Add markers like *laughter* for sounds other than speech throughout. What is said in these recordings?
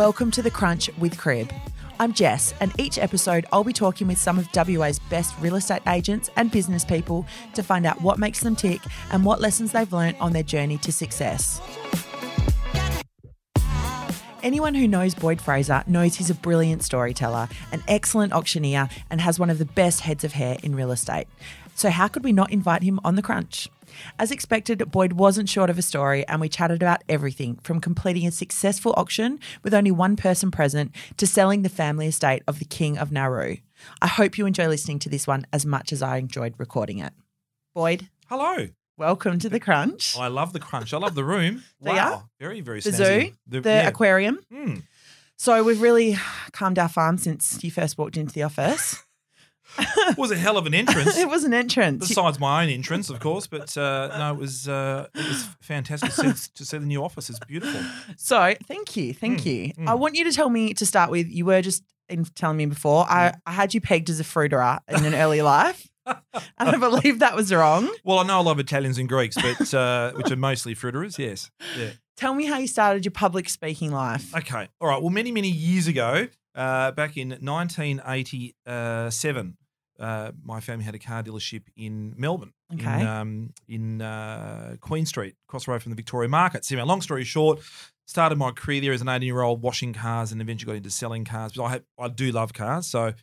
Welcome to The Crunch with Crib. I'm Jess, and each episode I'll be talking with some of WA's best real estate agents and business people to find out what makes them tick and what lessons they've learned on their journey to success. Anyone who knows Boyd Fraser knows he's a brilliant storyteller, an excellent auctioneer, and has one of the best heads of hair in real estate. So, how could we not invite him on the crunch? As expected, Boyd wasn't short of a story, and we chatted about everything from completing a successful auction with only one person present to selling the family estate of the King of Nauru. I hope you enjoy listening to this one as much as I enjoyed recording it. Boyd, Hello. welcome to the crunch. I love the crunch. I love the room. *laughs* Wow. Very, very The snazzy. zoo, the yeah. aquarium. Mm. So, we've really calmed our farm since you first walked into the office. Was a hell of an entrance. *laughs* it was an entrance. Besides my own entrance, of course, but uh, no, it was uh, it was fantastic to see, to see the new office. It's beautiful. So, thank you. Thank Mm, you. mm. I want you to tell me to start with, you were just in telling me before, I, I had you pegged as a fruiterer in an early life. And I believe that was wrong. Well, I know a lot of Italians and Greeks, but uh, which are mostly fruiterers. Yes. Yeah. Tell me how you started your public speaking life. Okay. All right. Well, many many years ago, uh, back in 1987, uh, my family had a car dealership in Melbourne. Okay. In, um, in uh, Queen Street, across the road from the Victoria Market. So, anyway, long story short, started my career there as an 18 year old washing cars, and eventually got into selling cars. But I have, I do love cars, so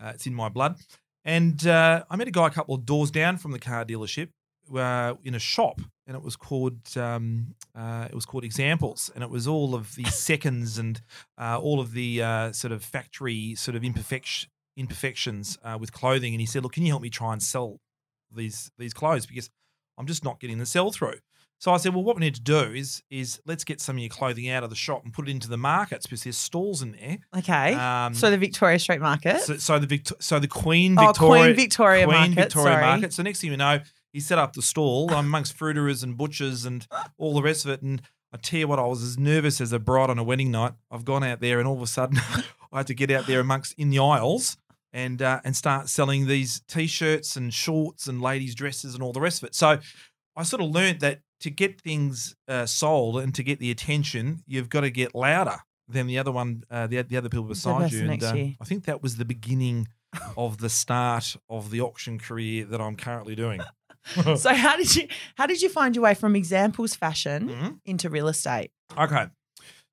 uh, it's in my blood. And uh, I met a guy a couple of doors down from the car dealership uh, in a shop, and it was called um, uh, it was called Examples, and it was all of the *laughs* seconds and uh, all of the uh, sort of factory sort of imperfection imperfections uh, with clothing. And he said, "Look, can you help me try and sell these these clothes because I'm just not getting the sell through." So I said, "Well, what we need to do is is let's get some of your clothing out of the shop and put it into the markets because there's stalls in there." Okay. Um, so the Victoria Street Market. so, so the Victo- so the Queen oh, Victoria Queen Victoria Queen Market. Victoria sorry. Market. So next thing you know, he set up the stall amongst fruiterers and butchers and all the rest of it. And I tell you what, I was as nervous as a bride on a wedding night. I've gone out there, and all of a sudden, *laughs* I had to get out there amongst in the aisles and uh, and start selling these t-shirts and shorts and ladies' dresses and all the rest of it. So I sort of learnt that to get things uh, sold and to get the attention, you've got to get louder than the other one, uh, the the other people beside you. And uh. I think that was the beginning *laughs* of the start of the auction career that I'm currently doing. *laughs* so how did you how did you find your way from examples fashion Mhm. into real estate? Okay.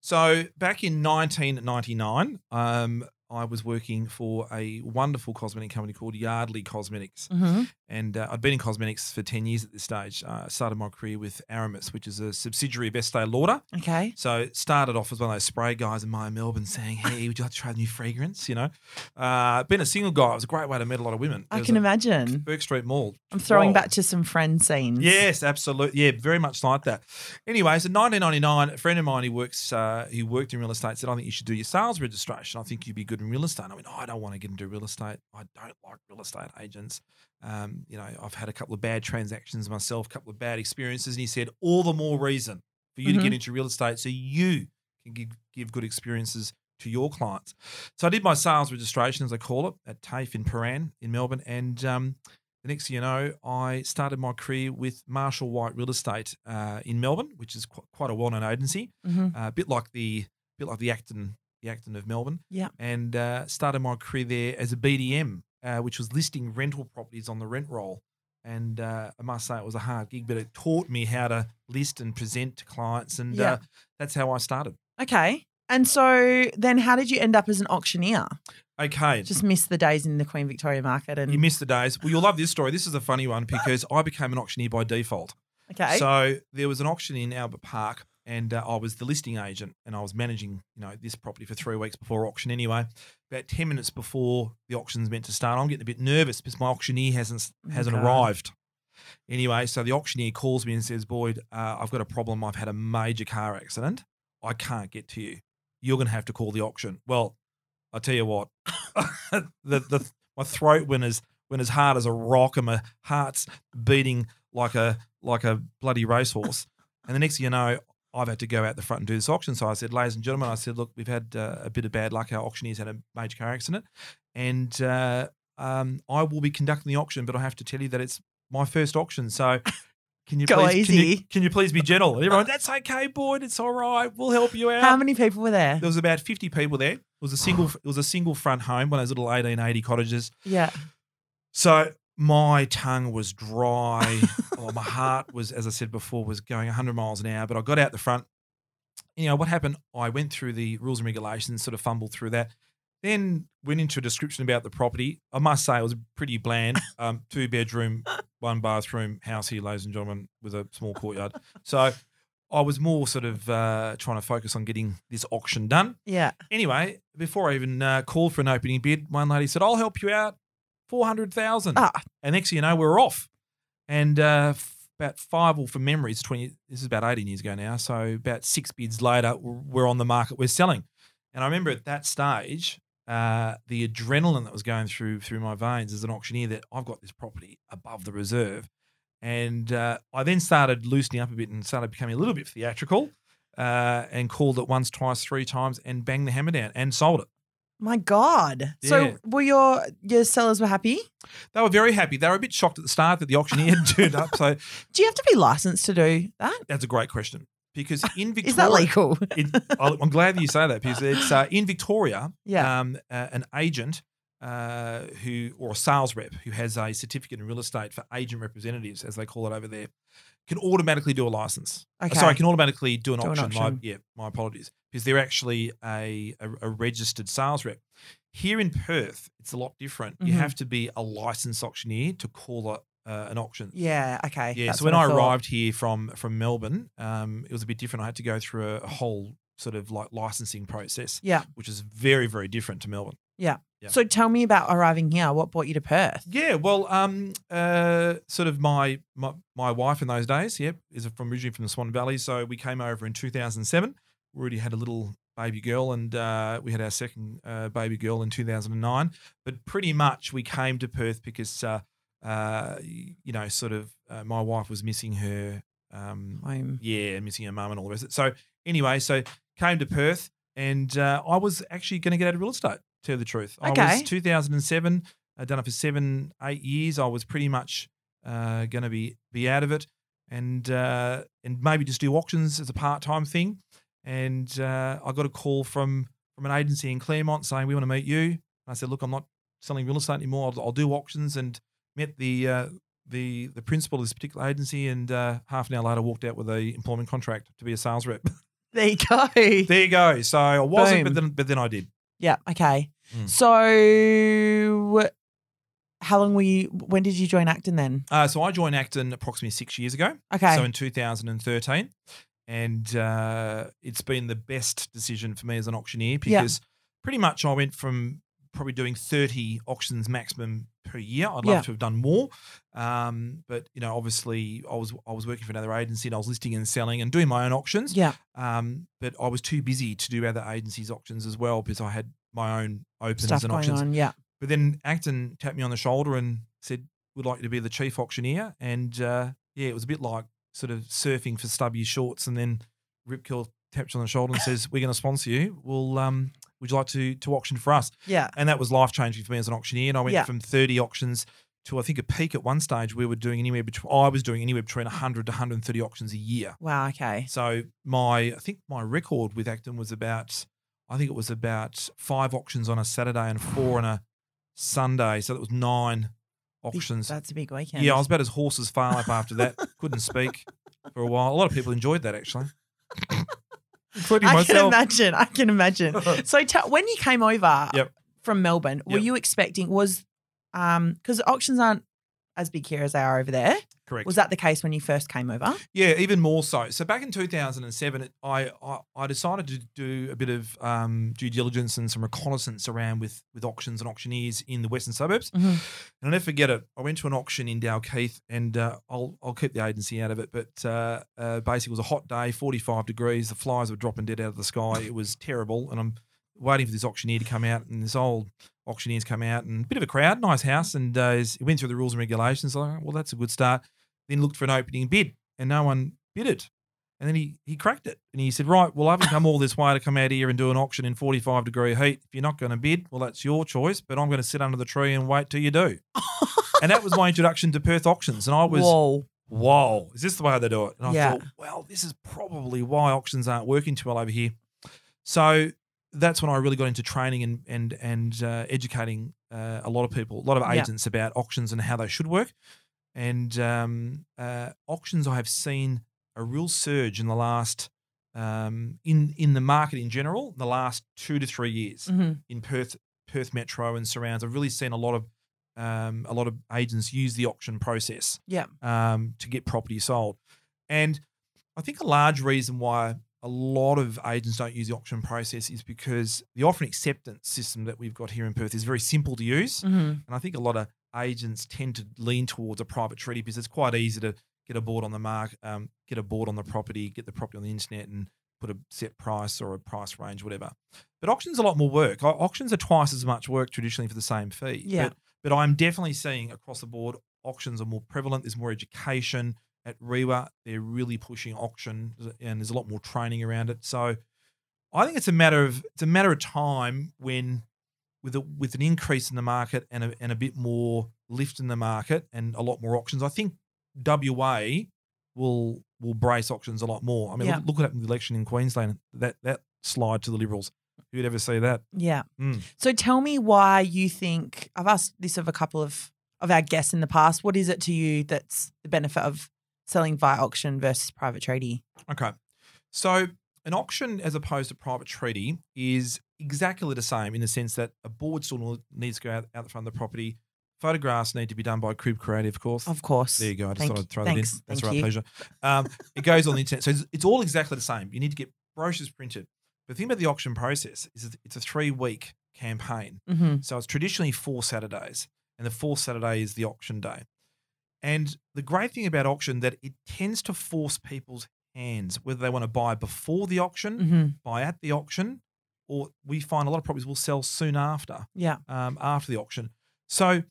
So back in 1999, um, I was working for a wonderful cosmetic company called Yardley Cosmetics. Mm-hmm. And uh, I'd been in cosmetics for 10 years at this stage. Uh, I started my career with Aramis, which is a subsidiary of Estee Lauder. Okay. So it started off as one of those spray guys in Myer Melbourne saying, hey, would you like to try the new fragrance? You know, uh, being a single guy, it was a great way to meet a lot of women. I can imagine. Bourke Street Mall. I'm throwing back to some friend scenes. Yes, absolutely. Yeah, very much like that. Anyway, so 1999, a friend of mine who works, uh, who worked in real estate, said, "I think you should do your sales registration. I think you'd be good in real estate." I went, "I don't want to get into real estate. I don't like real estate agents. Um, you know, I've had a couple of bad transactions myself, a couple of bad experiences." And he said, "All the more reason for you to Mhm. get into real estate so you can give, give good experiences." To your clients. So I did my sales registration, as I call it, at TAFE in Prahran in Melbourne. And um, the next thing you know, I started my career with Marshall White Real Estate uh, in Melbourne, which is qu- quite a well-known agency, Mhm. uh, a bit like the bit like the Acton, the Acton of Melbourne. Yeah. And uh, started my career there as a BDM, uh, which was listing rental properties on the rent roll. And uh, I must say it was a hard gig, but it taught me how to list and present to clients, and Yeah. uh, that's how I started. Okay. And so then how did you end up as an auctioneer? Okay, Just missed the days in the Queen Victoria Market and you missed the days. Well, you'll love this story. This is a funny one because I became an auctioneer by default. *laughs* Okay. So there was an auction in Albert Park, and uh, I was the listing agent, and I was managing, you know, this property for three weeks before auction. Anyway, about ten minutes before the auction's meant to start, I'm getting a bit nervous because my auctioneer hasn't Oh, hasn't arrived. Anyway, so the auctioneer calls me and says, "Boyd, uh, I've got a problem. I've had a major car accident. I can't get to you. You're going to have to call the auction." Well, I tell you what, *laughs* the the my throat went as went as hard as a rock, and my heart's beating like a like a bloody racehorse. and the next thing you know, I've had to go out the front and do this auction. So I said, ladies and gentlemen, I said, look, we've had uh, a bit of bad luck. Our auctioneer's had a major car accident, and uh, um, I will be conducting the auction, but I have to tell you that it's my first auction. So can you Go please Can you, can you please be gentle? And everyone, that's okay, Boyd. It's all right. We'll help you out. How many people were there? there was about fifty people there. It was a single. It was a single front home, one of those little eighteen eighty cottages. Yeah. So my tongue was dry. *laughs* oh, my heart was, as I said before, was going 100 miles an hour. But I got out the front. You know what happened? I went through the rules and regulations, sort of fumbled through that. Then went into a description about the property. I must say it was pretty bland. Um, two bedroom, one bathroom house here, ladies and gentlemen, with a small courtyard. So I was more sort of uh, trying to focus on getting this auction done. Yeah. Anyway, before I even uh, called for an opening bid, one lady said, "I'll help you out, four hundred thousand. Ah. And next thing you know, we're off. And uh, f- about five, or from memory, it's twenty. This is about eighteen years ago now. So about six bids later, we're we're on the market. We're selling. And I remember at that stage, uh, the adrenaline that was going through through my veins as an auctioneer that I've got this property above the reserve. And uh, I then started loosening up a bit and started becoming a little bit theatrical uh, and called it once, twice, three times and banged the hammer down and sold it. My God. So were your your sellers were happy? They were very happy. They were a bit shocked at the start that the auctioneer had *laughs* turned up. So Do you have to be licensed to do that? that's a great question because *laughs* in Victoria, Is that legal? *laughs* I'm glad that you say that because it's uh, in Victoria. Yeah. Um, uh, an agent uh, who or a sales rep who has a certificate in real estate for agent representatives, as they call it over there, can automatically do a license. Uh, Okay. Sorry, I can automatically do an Do an auction. My, yeah, my apologies, because they're actually a, a, a registered sales rep. Here in Perth, it's a lot different. You Mhm. have to be a licensed auctioneer to call a, uh, an auction. yeah. Okay. Yeah. that's so when what I, arrived here from from Melbourne, um, it was a bit different. I had to go through a, a whole sort of like licensing process. Yeah. Which is very very different to Melbourne. Yeah. So tell me about arriving here. What brought you to Perth? Yeah. Well, um, uh, sort of my my my wife in those days, yep, is from originally from the Swan Valley. So we came over in 2007. We already had a little baby girl, and uh, we had our second uh, baby girl in 2009. But pretty much we came to Perth because, uh, uh, you know, sort of uh, my wife was missing her. Um, Home. yeah, missing her mum and all the rest of it. So anyway, so came to Perth and uh, I was actually going to get out of real estate, to tell the truth. I was 2007, I'd done it for seven, eight years. I was pretty much uh, going to be be out of it and uh, and maybe just do auctions as a part-time thing. And uh, I got a call from from an agency in Claremont saying, we want to meet you. And I said, look, I'm not selling real estate anymore. I'll, I'll do auctions and met the uh, the the principal of this particular agency, and uh, half an hour later walked out with a employment contract to be a sales rep. *laughs* There you go. there you go. So I wasn't, but then but then I did. yeah. Okay. Mm. So, how long were you? When did you join Acton then? Uh, so I joined Acton approximately six years ago. Okay. So in 2013, and uh, it's been the best decision for me as an auctioneer Yeah. because pretty much I went from probably doing 30 auctions maximum per year. I'd love Yeah. to have done more, um, but you know, obviously, I was I was working for another agency and I was listing and selling and doing my own auctions. yeah. Um, but I was too busy to do other agencies' auctions as well because I had my own opens Stuff and auctions. on. Yeah. But then Acton tapped me on the shoulder and said, "Would like you to be the chief auctioneer." And uh, yeah, it was a bit like sort of surfing for stubby shorts. And then Rip Curl taps you on the shoulder and says, "We're going to sponsor you. Well, um, would you like to to auction for us?" Yeah. And that was life changing for me as an auctioneer. And I went Yeah. from thirty auctions to I think a peak at one stage. We were doing anywhere between I was doing anywhere between hundred to hundred and thirty auctions a year. Wow. Okay. So my I think my record with Acton was about I think it was about five auctions on a Saturday and four on a Sunday. So that was nine auctions. That's a big weekend. Yeah, I was about as hoarse as far up after that. Couldn't speak for a while. A lot of people enjoyed that actually. *laughs* Including I can imagine. I can imagine. *laughs* So tell when you came over Yep. from Melbourne, were Yep. you expecting was um because auctions aren't as big here as they are over there? Correct. Was that the case when you first came over? Yeah, even more so. So back in 2007, it- I I, I decided to do a bit of um, due diligence and some reconnaissance around with with auctions and auctioneers in the western suburbs. Mhm. And I'll never forget it. I went to an auction in Dalkeith, and uh, I'll I'll keep the agency out of it. But uh, uh, basically, it was a hot day, 45 degrees. The flies were dropping dead out of the sky. It was terrible, and I'm waiting for this auctioneer to come out, and this old auctioneer's come out, and a bit of a crowd, nice house, and uh, he went through the rules and regulations. Like, well, that's a good start. Then looked for an opening bid, and no one bid it. And then he he cracked it, and he said, "Right, well, I haven't come all this way to come out here and do an auction in 45 degree heat. If you're not going to bid, well, that's your choice. But I'm going to sit under the tree and wait till you do." *laughs* and that was my introduction to Perth auctions, and I was Whoa. whoa, is this the way they do it? And I Yeah. thought, well, this is probably why auctions aren't working too well over here. So that's when I really got into training and and and uh, educating uh, a lot of people, a lot of Yeah. agents about auctions and how they should work. And um, uh, auctions, I have seen a real surge in the last um, in in the market in general, the last two to three years hmm in Perth, Perth Metro and surrounds. I've really seen a lot of um, a lot of agents use the auction process Yeah. um, to get property sold. And I think a large reason why a lot of agents don't use the auction process is because the offer and acceptance system that we've got here in Perth is very simple to use. hmm And I think a lot of agents tend to lean towards a private treaty because it's quite easy to get a board on the mark, um, get a board on the property, get the property on the internet, and put a set price or a price range, whatever. But auctions are a lot more work. Auctions are twice as much work traditionally for the same fee. Yeah. But, but I'm definitely seeing across the board auctions are more prevalent. There's more education at REWA. They're really pushing auction, and there's a lot more training around it. So I think it's a matter of it's a matter of time when with a, with an increase in the market and a, and a bit more lift in the market and a lot more auctions, I think WA will will brace auctions a lot more. I mean, Yeah. look, look what happened with the election in Queensland. That that slide to the Liberals. Who'd ever see that? Yeah. Mm. So tell me why you think I've asked this of a couple of of our guests in the past. What is it to you that's the benefit of selling via auction versus private treaty? Okay. So an auction as opposed to private treaty is exactly the same in the sense that a board still needs to go out, out the front of the property. Photographs need to be done by Crib Creative, of course. Of course. There you go. I just Thank thought. I'd throw Thanks. that in. That's Thank right, you. pleasure. Um, it goes on the internet. So it's, it's all exactly the same. You need to get brochures printed. But the thing about the auction process is it's a three week campaign. hmm So it's traditionally four Saturdays, and the fourth Saturday is the auction day. And the great thing about auction that it tends to force people's hands, whether they want to buy before the auction, hmm buy at the auction, or we find a lot of properties will sell soon after Yeah. um, after the auction. So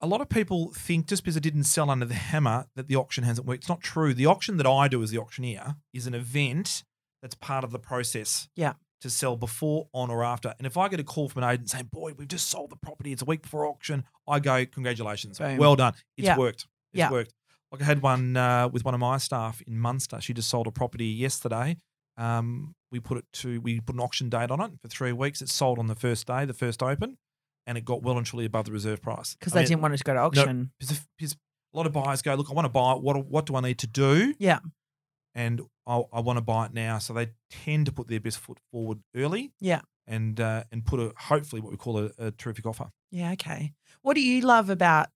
a lot of people think just because it didn't sell under the hammer that the auction hasn't worked. It's not true. The auction that I do as the auctioneer is an event that's part of the process. Yeah. To sell before, on, or after. And if I get a call from an agent saying, Boy, we've just sold the property, it's a week before auction, I go, Congratulations. Boom. Well done. It's Yeah. worked. It's Yeah. worked. Like I had one uh, with one of my staff in Munster. She just sold a property yesterday. Um, we put it to we put an auction date on it for three weeks. It sold on the first day, the first open, and it got well and truly above the reserve price. Because they mean, didn't want it to go to auction. because because a lot of buyers go, look, I want to buy it. What what do I need to do? Yeah. and I, I want to buy it now. So they tend to put their best foot forward early. Yeah. and uh, and put a hopefully what we call a, a terrific offer. Yeah. Okay. What do you love about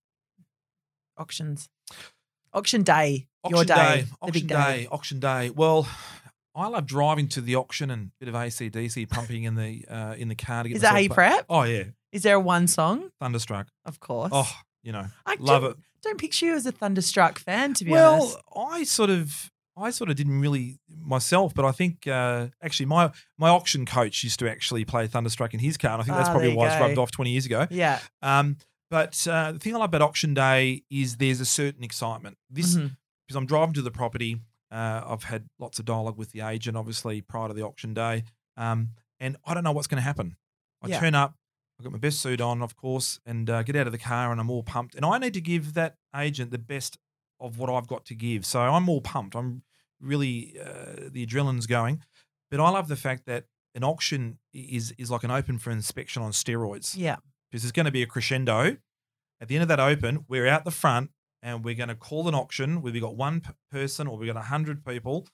auctions? Auction day. your Auction day. day, the auction big day, auction day. Well, I love driving to the auction and a bit of ACDC pumping in the uh, in the car to get. Is that how you prep? Oh yeah, Is there a one song? Thunderstruck. Of course. Oh, you know, I love don't, it. Don't picture you as a Thunderstruck fan, to be well, honest. Well, I sort of, I sort of didn't really myself, but I think uh, actually my my auction coach used to actually play Thunderstruck in his car, and I think that's Ah, probably why it's rubbed off twenty years ago. Yeah. Um, but uh, the thing I love about auction day is there's a certain excitement. This because I'm driving to the property. Uh, I've had lots of dialogue with the agent, obviously, prior to the auction day. Um, and I don't know what's going to happen. I Yeah. turn up, I've got my best suit on, of course, and uh, get out of the car and I'm all pumped. And I need to give that agent the best of what I've got to give. So I'm all pumped. I'm really, uh, the adrenaline's going. But I love the fact that an auction is is like an open for inspection on steroids Yeah. because there's going to be a crescendo. At the end of that open, we're out the front and we're going to call an auction where we've got one p- person or we've got 100 people.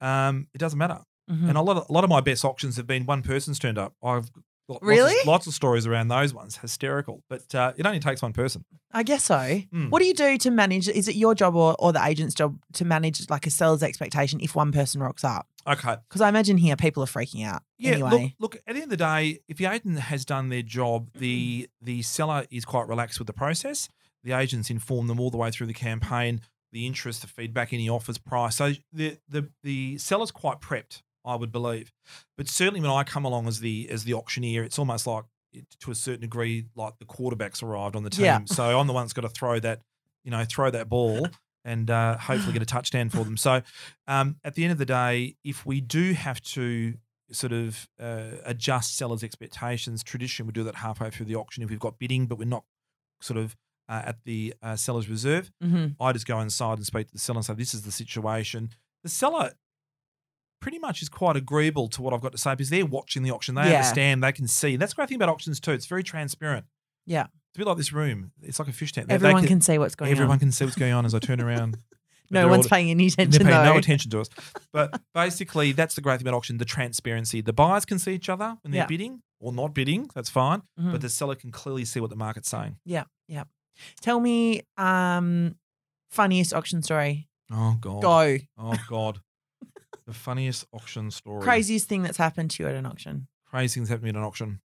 Um, it doesn't matter. Mhm. And a lot, of, a lot of my best auctions have been one person's turned up. I've lots of- Really? lots of, stories around those ones. Hysterical. But uh, it only takes one person. I guess so. Mm. What do you do to manage? Is it your job or, or the agent's job to manage like a seller's expectation if one person rocks up? Okay. Because I imagine here people are freaking out. Yeah, anyway. look, look. At the end of the day, if the agent has done their job, the the seller is quite relaxed with the process. The agents inform them all the way through the campaign, the interest, the feedback, any offers, price. So the the the seller's quite prepped, I would believe. But certainly when I come along as the as the auctioneer, it's almost like to a certain degree, like the quarterback's arrived on the team. Yeah. So I'm the one that's got to throw that, you know, throw that ball. And uh, hopefully get a touchdown for them. So, um, at the end of the day, if we do have to sort of uh, adjust sellers' expectations. Traditionally, we do that halfway through the auction if we've got bidding, but we're not sort of uh, at the uh, seller's reserve. hmm I just go inside and speak to the seller and say, "This is the situation." The seller pretty much is quite agreeable to what I've got to say because they're watching the auction. They Yeah. understand. They can see. That's the great thing about auctions too. It's very transparent. Yeah. It's a bit like this room. It's like a fish tank. Everyone can see what's going everyone on. Everyone can see what's going on as I turn around. *laughs* no one's all- paying any attention. They're paying though. no attention to us. But *laughs* basically, that's the great thing about auction: the transparency. The buyers can see each other when they're Yeah. bidding or not bidding. That's fine. Mhm. But the seller can clearly see what the market's saying. Yeah, yeah. Tell me, um, funniest auction story. Oh god. Go. Oh god. The funniest auction story. Craziest thing that's happened to you at an auction. crazy things happening at an auction.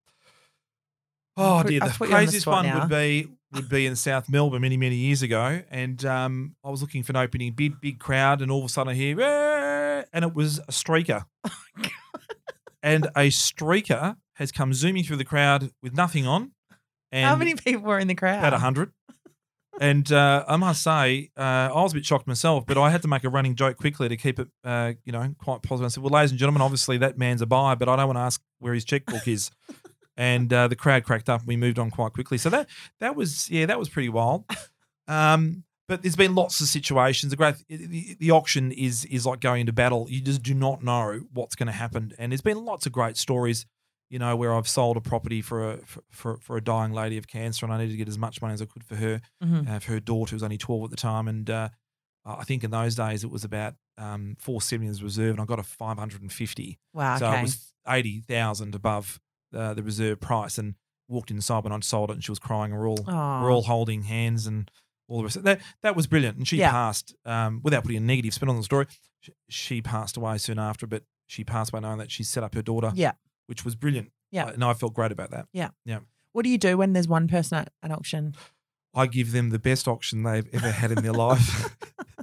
Oh put- dear, the I've put you on the craziest one now. would be would be in South Melbourne many many years ago, and um, I was looking for an opening, big big crowd, and all of a sudden I hear, and it was a streaker, *laughs* and a streaker has come zooming through the crowd with nothing on, and How many people were in the crowd? about a hundred. And uh, I must say, uh, I was a bit shocked myself, but I had to make a running joke quickly to keep it, uh, you know, quite positive. I said, "Well, ladies and gentlemen, obviously that man's a buyer, but I don't want to ask where his checkbook is." *laughs* and uh, the crowd cracked up, and we moved on quite quickly. So that that was, yeah, that was pretty wild. Um, but there's been lots of situations. The great, the, the auction is is like going into battle. You just do not know what's going to happen, and there's been lots of great stories you know, where I've sold a property for a for, for, a dying lady of cancer, and I needed to get as much money as I could for her, Mhm. uh, for her daughter who was only twelve at the time, and uh, I think in those days it was about um, four seventy as reserve, and I got a five hundred and fifty, Wow. so Okay. it was eighty thousand above uh, the reserve price, and walked inside when I'd sold it, and she was crying. We're all Aw. we're all holding hands and all the rest. That that was brilliant, and she Yeah. passed um, without putting a negative spin on the story. She, she passed away soon after, but she passed by knowing that she set up her daughter, Yeah. Which was brilliant. Yeah. And I felt great about that. Yeah. Yeah. What do you do when there's one person at an auction? I give them the best auction they've ever had in their life.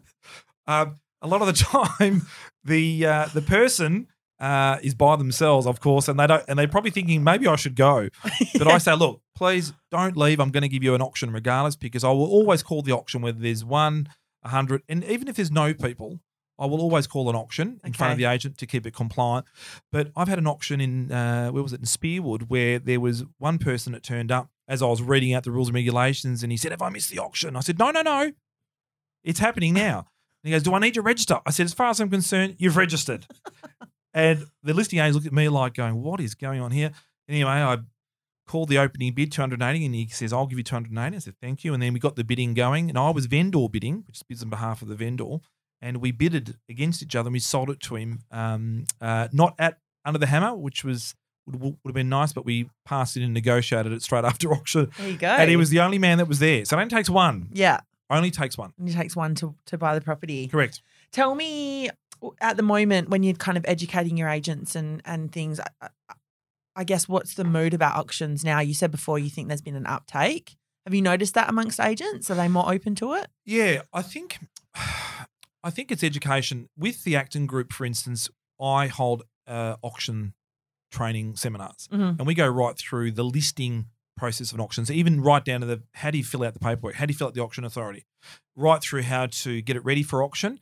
*laughs* um, a lot of the *laughs* time, the uh, the person uh, is by themselves, of course, and they don't, and they're probably thinking maybe I should go. *laughs* But I say, look, please don't leave. I'm going to give you an auction regardless because I will always call the auction whether there's one, a hundred, and even if there's no people, I will always call an auction in front of the agent to keep it compliant. But I've had an auction in uh, where was it in Spearwood where there was one person that turned up as I was reading out the rules and regulations, and he said, "Have I missed the auction?" I said, "No, no, no, it's happening now." And he goes, "Do I need to register?" I said, "As far as I'm concerned, you've registered." *laughs* and the listing agent looked at me like, going, "What is going on here?" Anyway, I called the opening bid 280 and he says i'll give you 280 i said thank you and then we got the bidding going and i was vendor bidding which bids on behalf of the vendor and we bidded against each other and we sold it to him um, uh, not at under the hammer which was would, would have been nice but we passed it and negotiated it straight *laughs* after auction There you go. and he was the only man that was there so it only takes one Yeah. only takes one And it takes one to, to buy the property. correct Tell me at the moment when you're kind of educating your agents and, and things, I, I- I guess what's the mood about auctions now? You said before you think there's been an uptake. Have you noticed that amongst agents? Are they more open to it? Yeah, I think I think it's education. With the Acton Group, for instance, I hold uh, auction training seminars, Mhm. and we go right through the listing process of an auction. So even right down to the how do you fill out the paperwork, how do you fill out the auction authority, right through how to get it ready for auction,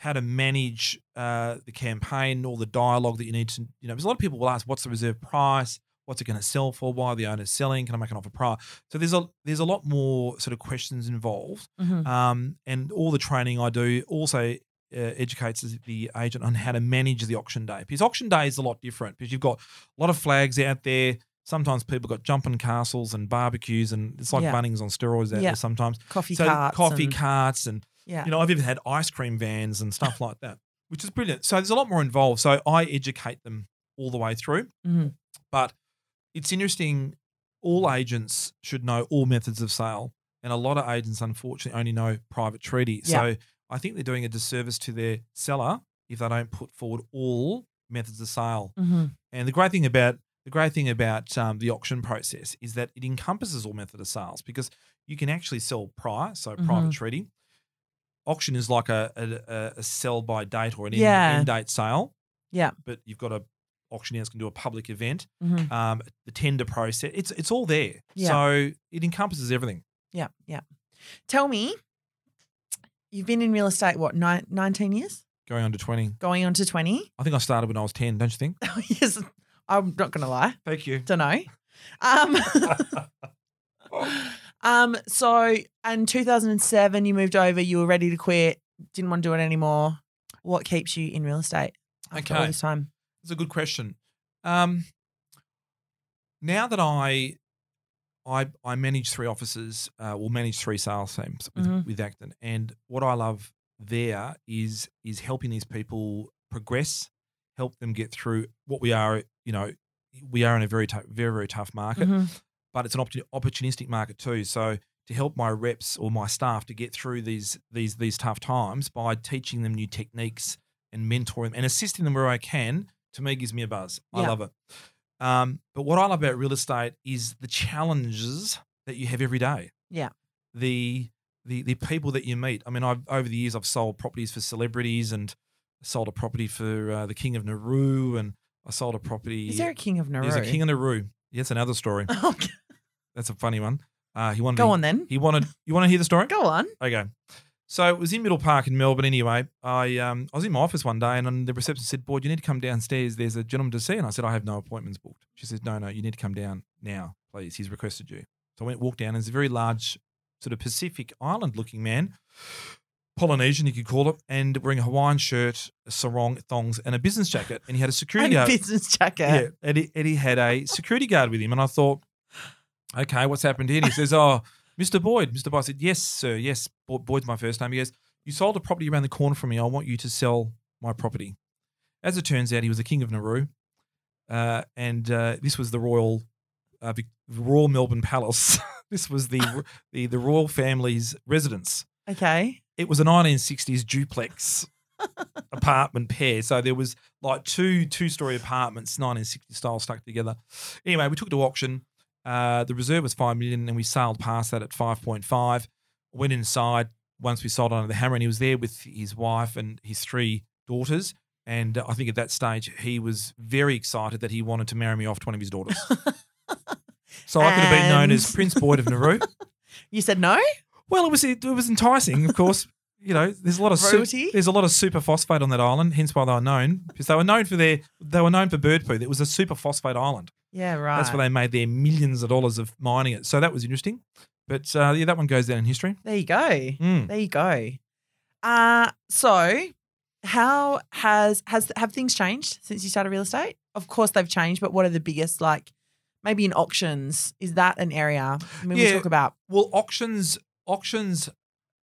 how to manage uh, the campaign, all the dialogue that you need to. You know, because a lot of people will ask, "What's the reserve price? What's it going to sell for? Why are the owners selling? Can I make an offer price?" So there's a there's a lot more sort of questions involved. Mhm. Um, and all the training I do also uh, educates the agent on how to manage the auction day. Because auction day is a lot different because you've got a lot of flags out there. Sometimes people got jumping castles and barbecues, and it's like Yeah. Bunnings on steroids out Yeah. there sometimes. Coffee so carts. coffee and- carts, and Yeah. you know, I've even had ice cream vans and stuff like that, which is brilliant. So there's a lot more involved. So I educate them all the way through. Mhm. But it's interesting. All agents should know all methods of sale, and a lot of agents, unfortunately, only know private treaty. Yeah. So I think they're doing a disservice to their seller if they don't put forward all methods of sale. Mhm. And the great thing about the great thing about um, the auction process is that it encompasses all method of sales because you can actually sell prior, so private Mhm. treaty. Auction is like a, a, a sell by date or an end, Yeah. end date sale. Yeah. But you've got a auctioneers can do a public event Mhm. um, the tender process. It's it's all there. Yeah. So it encompasses everything. Yeah. Yeah. Tell me, you've been in real estate, what, nine, 19 years? Going on to twenty. Going on to 20? I think I started when I was ten. Don't you think? *laughs* yes. I'm not going to lie. Thank you. Don't know. Um, *laughs* Um, so in 2007, you moved over. You were ready to quit. Didn't want to do it anymore. What keeps you in real estate after all this time? It's a good question. Um, now that I, I, I manage three offices, uh, will manage three sales teams with, Mhm. with Acton, and what I love there is is helping these people progress, help them get through what we are. You know, we are in a very tough, very very tough market, Mhm. but it's an opportu- opportunistic market too. So to help my reps or my staff to get through these these these tough times by teaching them new techniques and mentoring and assisting them where I can, to me gives me a buzz. I Yeah. love it. Um, but what I love about real estate is the challenges that you have every day. Yeah. The the the people that you meet. I mean, I've over the years I've sold properties for celebrities and sold a property for uh, the King of Nauru and I sold a property. Is there a king of Nauru? There's a King of Nauru. Yeah, that's another story. *laughs* Okay. That's a funny one. Uh, he wanted. Go on then. He wanted. You want to hear the story? Go on. Okay. So it was in Middle Park in Melbourne. Anyway, I um I was in my office one day and um, the receptionist said, "Boyd, you need to come downstairs. There's a gentleman to see." And I said, "I have no appointments booked." She said, "No, no, you need to come down now, please. He's requested you." So I went walked down. And there's a very large, sort of Pacific Island-looking man, Polynesian you could call it, and wearing a Hawaiian shirt, a sarong, thongs, and a business jacket. And he had a security *laughs* a guard. business jacket. Yeah, and he, and he had a security guard with him, and I thought, okay, what's happened here? And he says, "Oh, Mr. Boyd." Mr. Boyd said, "Yes, sir. Yes, Boyd's my first name." He goes, "You sold a property around the corner from me. I want you to sell my property." As it turns out, he was the king of Nauru, uh, and uh, this was the royal, uh, Royal Melbourne Palace. *laughs* this was the, *laughs* the the royal family's residence Okay. it was a 1960s duplex *laughs* apartment pair. So there was like two two story apartments, 1960 style, stuck together. Anyway, we took it to auction. Uh, the reserve was five million, and we sailed past that at 5.5. Went inside once we sold under the hammer, and he was there with his wife and his three daughters. And I think at that stage, he was very excited that he wanted to marry me off to one of his daughters. *laughs* so I could have been known as Prince Boyd of Nauru. *laughs* You said no? Well, it was it was enticing, of course. You know, there's a lot of su- there's a lot of superphosphate on that island, hence why they were known because they were known for their they were known for bird poo. It was a superphosphate island. Yeah, right. That's where they made their millions of dollars of mining it. So that was interesting. But uh, yeah, that one goes down in history. There you go. Mm. There you go. Uh so how has has have things changed since you started real estate? Of course they've changed, but what are the biggest like maybe in auctions? Is that an area I mean, we talk about? Well, auctions auctions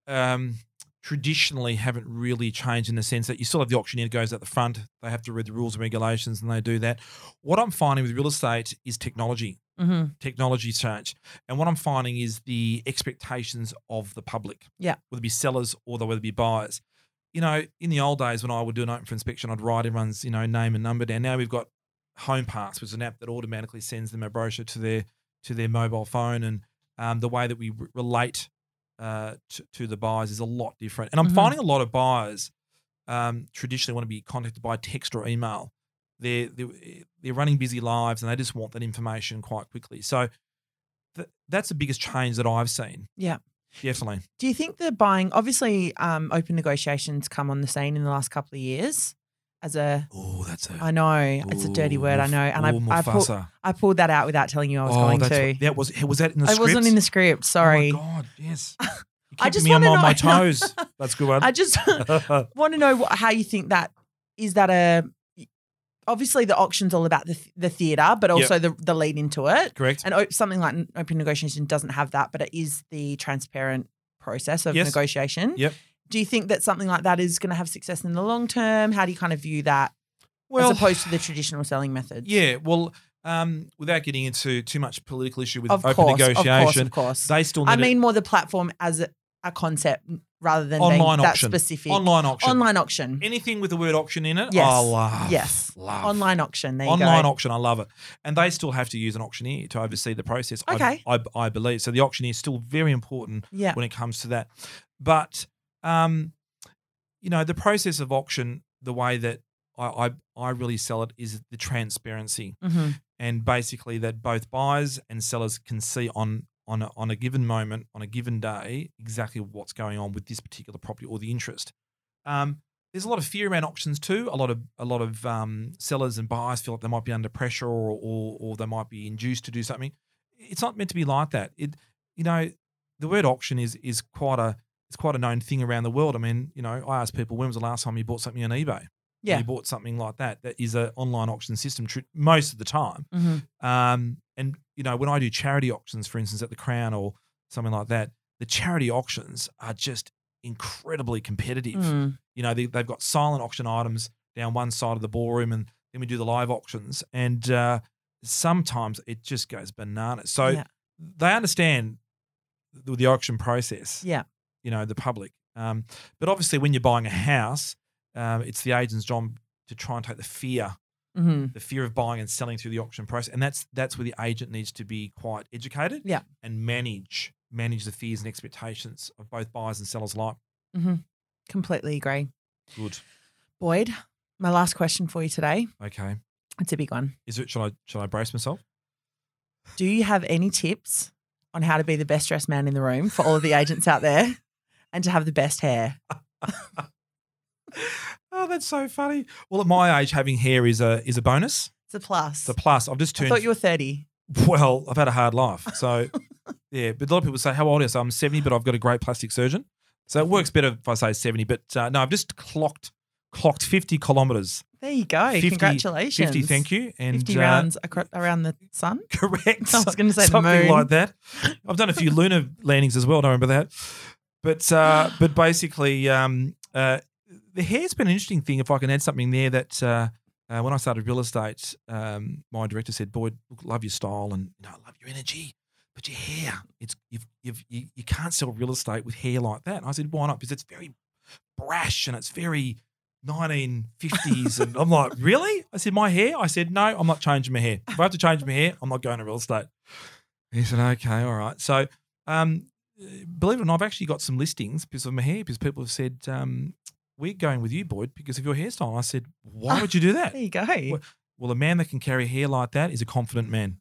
um, traditionally haven't really changed in the sense that you still have the auctioneer goes at the front. They have to read the rules and regulations, and they do that. What I'm finding with real estate is technology. Mm-hmm. technology change. And what I'm finding is the expectations of the public. Yeah. Whether it be sellers or whether it be buyers. You know, in the old days when I would do an open for inspection, I'd write everyone's, you know, name and number down. Now we've got Home Pass, which is an app that automatically sends them a brochure to their to their mobile phone. And um, the way that we re- relate uh, to, to the buyers is a lot different. And I'm Mhm. finding a lot of buyers um, traditionally want to be contacted by text or email. They're, they're they're running busy lives and they just want that information quite quickly. So th- that's the biggest change that I've seen. Yeah. definitely. Do you think the buying obviously um, open negotiations come on the scene in the last couple of years as a Oh, that's a I know it's a dirty word I know and I I, pull, I pulled that out without telling you I was oh, going that's to. what- that was was that in the script? it script? wasn't in the script. Sorry. Oh my god, yes. *laughs* I just me on wanna my, know- *laughs* toes. That's a good one. I just *laughs* want to know what, how you think that is that a obviously the auction's all about the the theater, but also the the lead into it. Correct. And something like open negotiation doesn't have that, but it is the transparent process of Yes. negotiation. Yep. Do you think that something like that is going to have success in the long term? How do you kind of view that Well, as opposed to the traditional selling methods? yeah. Well, um, without getting into too much political issue with of open course, negotiation, of course, of course. they still need I a- mean more the platform as a, a concept rather than Online being that auction. specific. online auction. Online auction. Anything with the word auction in it, Yes. I love. Yes. Love. Online auction. There you Online go. auction, I love it. And they still have to use an auctioneer to oversee the process. I- Okay. I, I, believe. So the auctioneer is still very important Yeah. when it comes to that. But, um, you know, the process of auction, the way that I, I, I really sell it is the transparency. hmm And basically that both buyers and sellers can see on on a, on a given moment, on a given day, exactly what's going on with this particular property or the interest. Um, there's a lot of fear around auctions too. A lot of a lot of um, sellers and buyers feel like they might be under pressure or, or or they might be induced to do something. It's not meant to be like that. It you know the word auction is is quite a it's quite a known thing around the world. I mean, you know, I ask people when was the last time you bought something on eBay? Yeah. you bought something like that. That is an online auction system tr- most of the time. Mhm. Um, and you know, when I do charity auctions, for instance, at the Crown or something like that, the charity auctions are just incredibly competitive. Mm. You know, they, they've got silent auction items down one side of the ballroom, and then we do the live auctions, and uh, sometimes it just goes bananas. So Yeah. they understand the, the auction process. Yeah. You know, the public. Um, but obviously, when you're buying a house, um, it's the agent's job to try and take the fear hmm the fear of buying and selling through the auction process, and that's that's where the agent needs to be quite educated, Yeah. and manage manage the fears and expectations of both buyers and sellers alike. hmm Completely agree. Good. Boyd, my last question for you today. Okay. It's a big one. Is it? Shall I? Shall I brace myself? Do you have any tips on how to be the best dressed man in the room for all of the agents out there and to have the best hair? *laughs* Oh, that's so funny. Well, at my age, having hair is a is a bonus. It's a plus. It's a plus. I've just turned. I thought you were 30. *laughs* well, I've had a hard life, so *laughs* yeah. But a lot of people say, "How old are you?" So I'm 70, but I've got a great plastic surgeon, so it works better if I say 70. But uh, no, I've just clocked clocked 50 kilometers. There you go. 50 Congratulations. 50, thank you. And 50 uh, rounds around the sun. Correct. I was gonna say the something moon. like that. I've done a few lunar landings as well. Don't remember that. But uh, *sighs* but basically, um, uh, the hair's been an interesting thing. If I can add something there, that uh, uh, when I started real estate, um, my director said, "Boyd, look, love your style and you know, I love your energy, but your hair, it's you've, you've, you you can't sell real estate with hair like that." And I said, "Why not?" Because it's very brash and it's very 1950s. and *laughs* I'm like, really? I said, my hair? I said, no, I'm not changing my hair. If I have to change my hair, I'm not going to real estate. He said, okay, all right. So, um, believe it or not, I've actually got some listings because of my hair because people have said, um, we're going with you, Boyd, because of your hairstyle. I said, why would you do that? *laughs* There you go. Well, Well, a man that can carry hair like that is a confident man.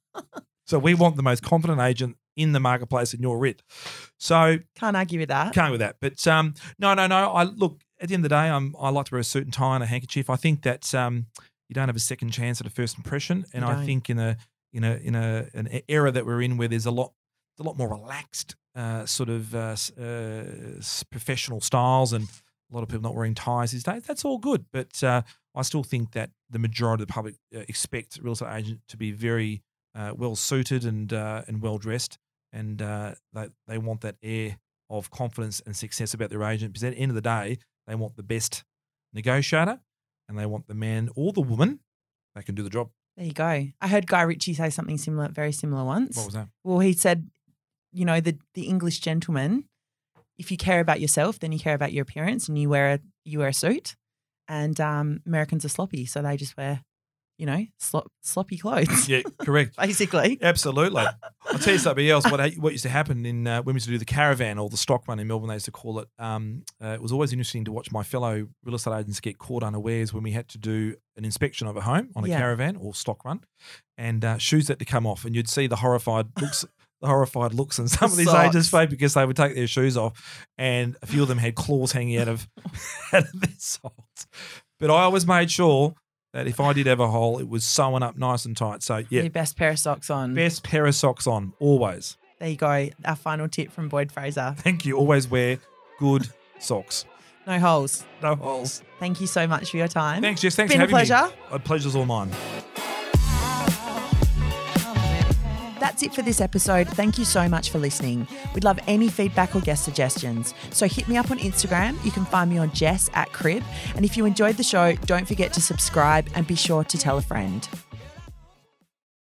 so we want the most confident agent in the marketplace, and you're it. So Can't argue with that. can't go with that. But um, no, no, no. I look at the end of the day. I'm, I like to wear a suit and tie and a handkerchief. I think that um, you don't have a second chance at a first impression, and I think in a in a in a an era that we're in where there's a lot a lot more relaxed uh, sort of uh, uh, professional styles and a lot of people not wearing ties these days. That's all good, but uh, I still think that the majority of the public uh, expect real estate agent to be very uh, well suited and uh, and well dressed, and uh, they they want that air of confidence and success about their agent. Because at the end of the day, they want the best negotiator, and they want the man or the woman that can do the job. There you go. I heard Guy Ritchie say something similar, very similar once. What was that? Well, he said, you know, the the English gentleman, if you care about yourself, then you care about your appearance, and you wear a you wear a suit. And um, Americans are sloppy, so they just wear, you know, slop, sloppy clothes, Yeah, correct. *laughs* basically. Absolutely. I'll tell you *laughs* something else. What what used to happen in uh, when we used to do the caravan or the stock run in Melbourne, they used to call it. Um, uh, it was always interesting to watch my fellow real estate agents get caught unawares when we had to do an inspection of a home on a Yeah. caravan or stock run, and uh, shoes had to come off, and you'd see the horrified looks. The horrified looks on some of these Socks. agents' face because they would take their shoes off, and a few of them had claws hanging out of, *laughs* out of their socks. But I always made sure that if I did have a hole, it was sewn up nice and tight. So yeah, Your best pair of socks on. Best pair of socks on, always. There you go. Our final tip from Boyd Fraser. *laughs* Thank you. Always wear good socks. No holes. No holes. Thank you so much for your time. Thanks, Jess. Thanks Been for having a pleasure. me. A pleasure's all mine. That's it for this episode. Thank you so much for listening. We'd love any feedback or guest suggestions. So hit me up on Instagram. You can find me on Jess at Crib. And if you enjoyed the show, don't forget to subscribe and be sure to tell a friend.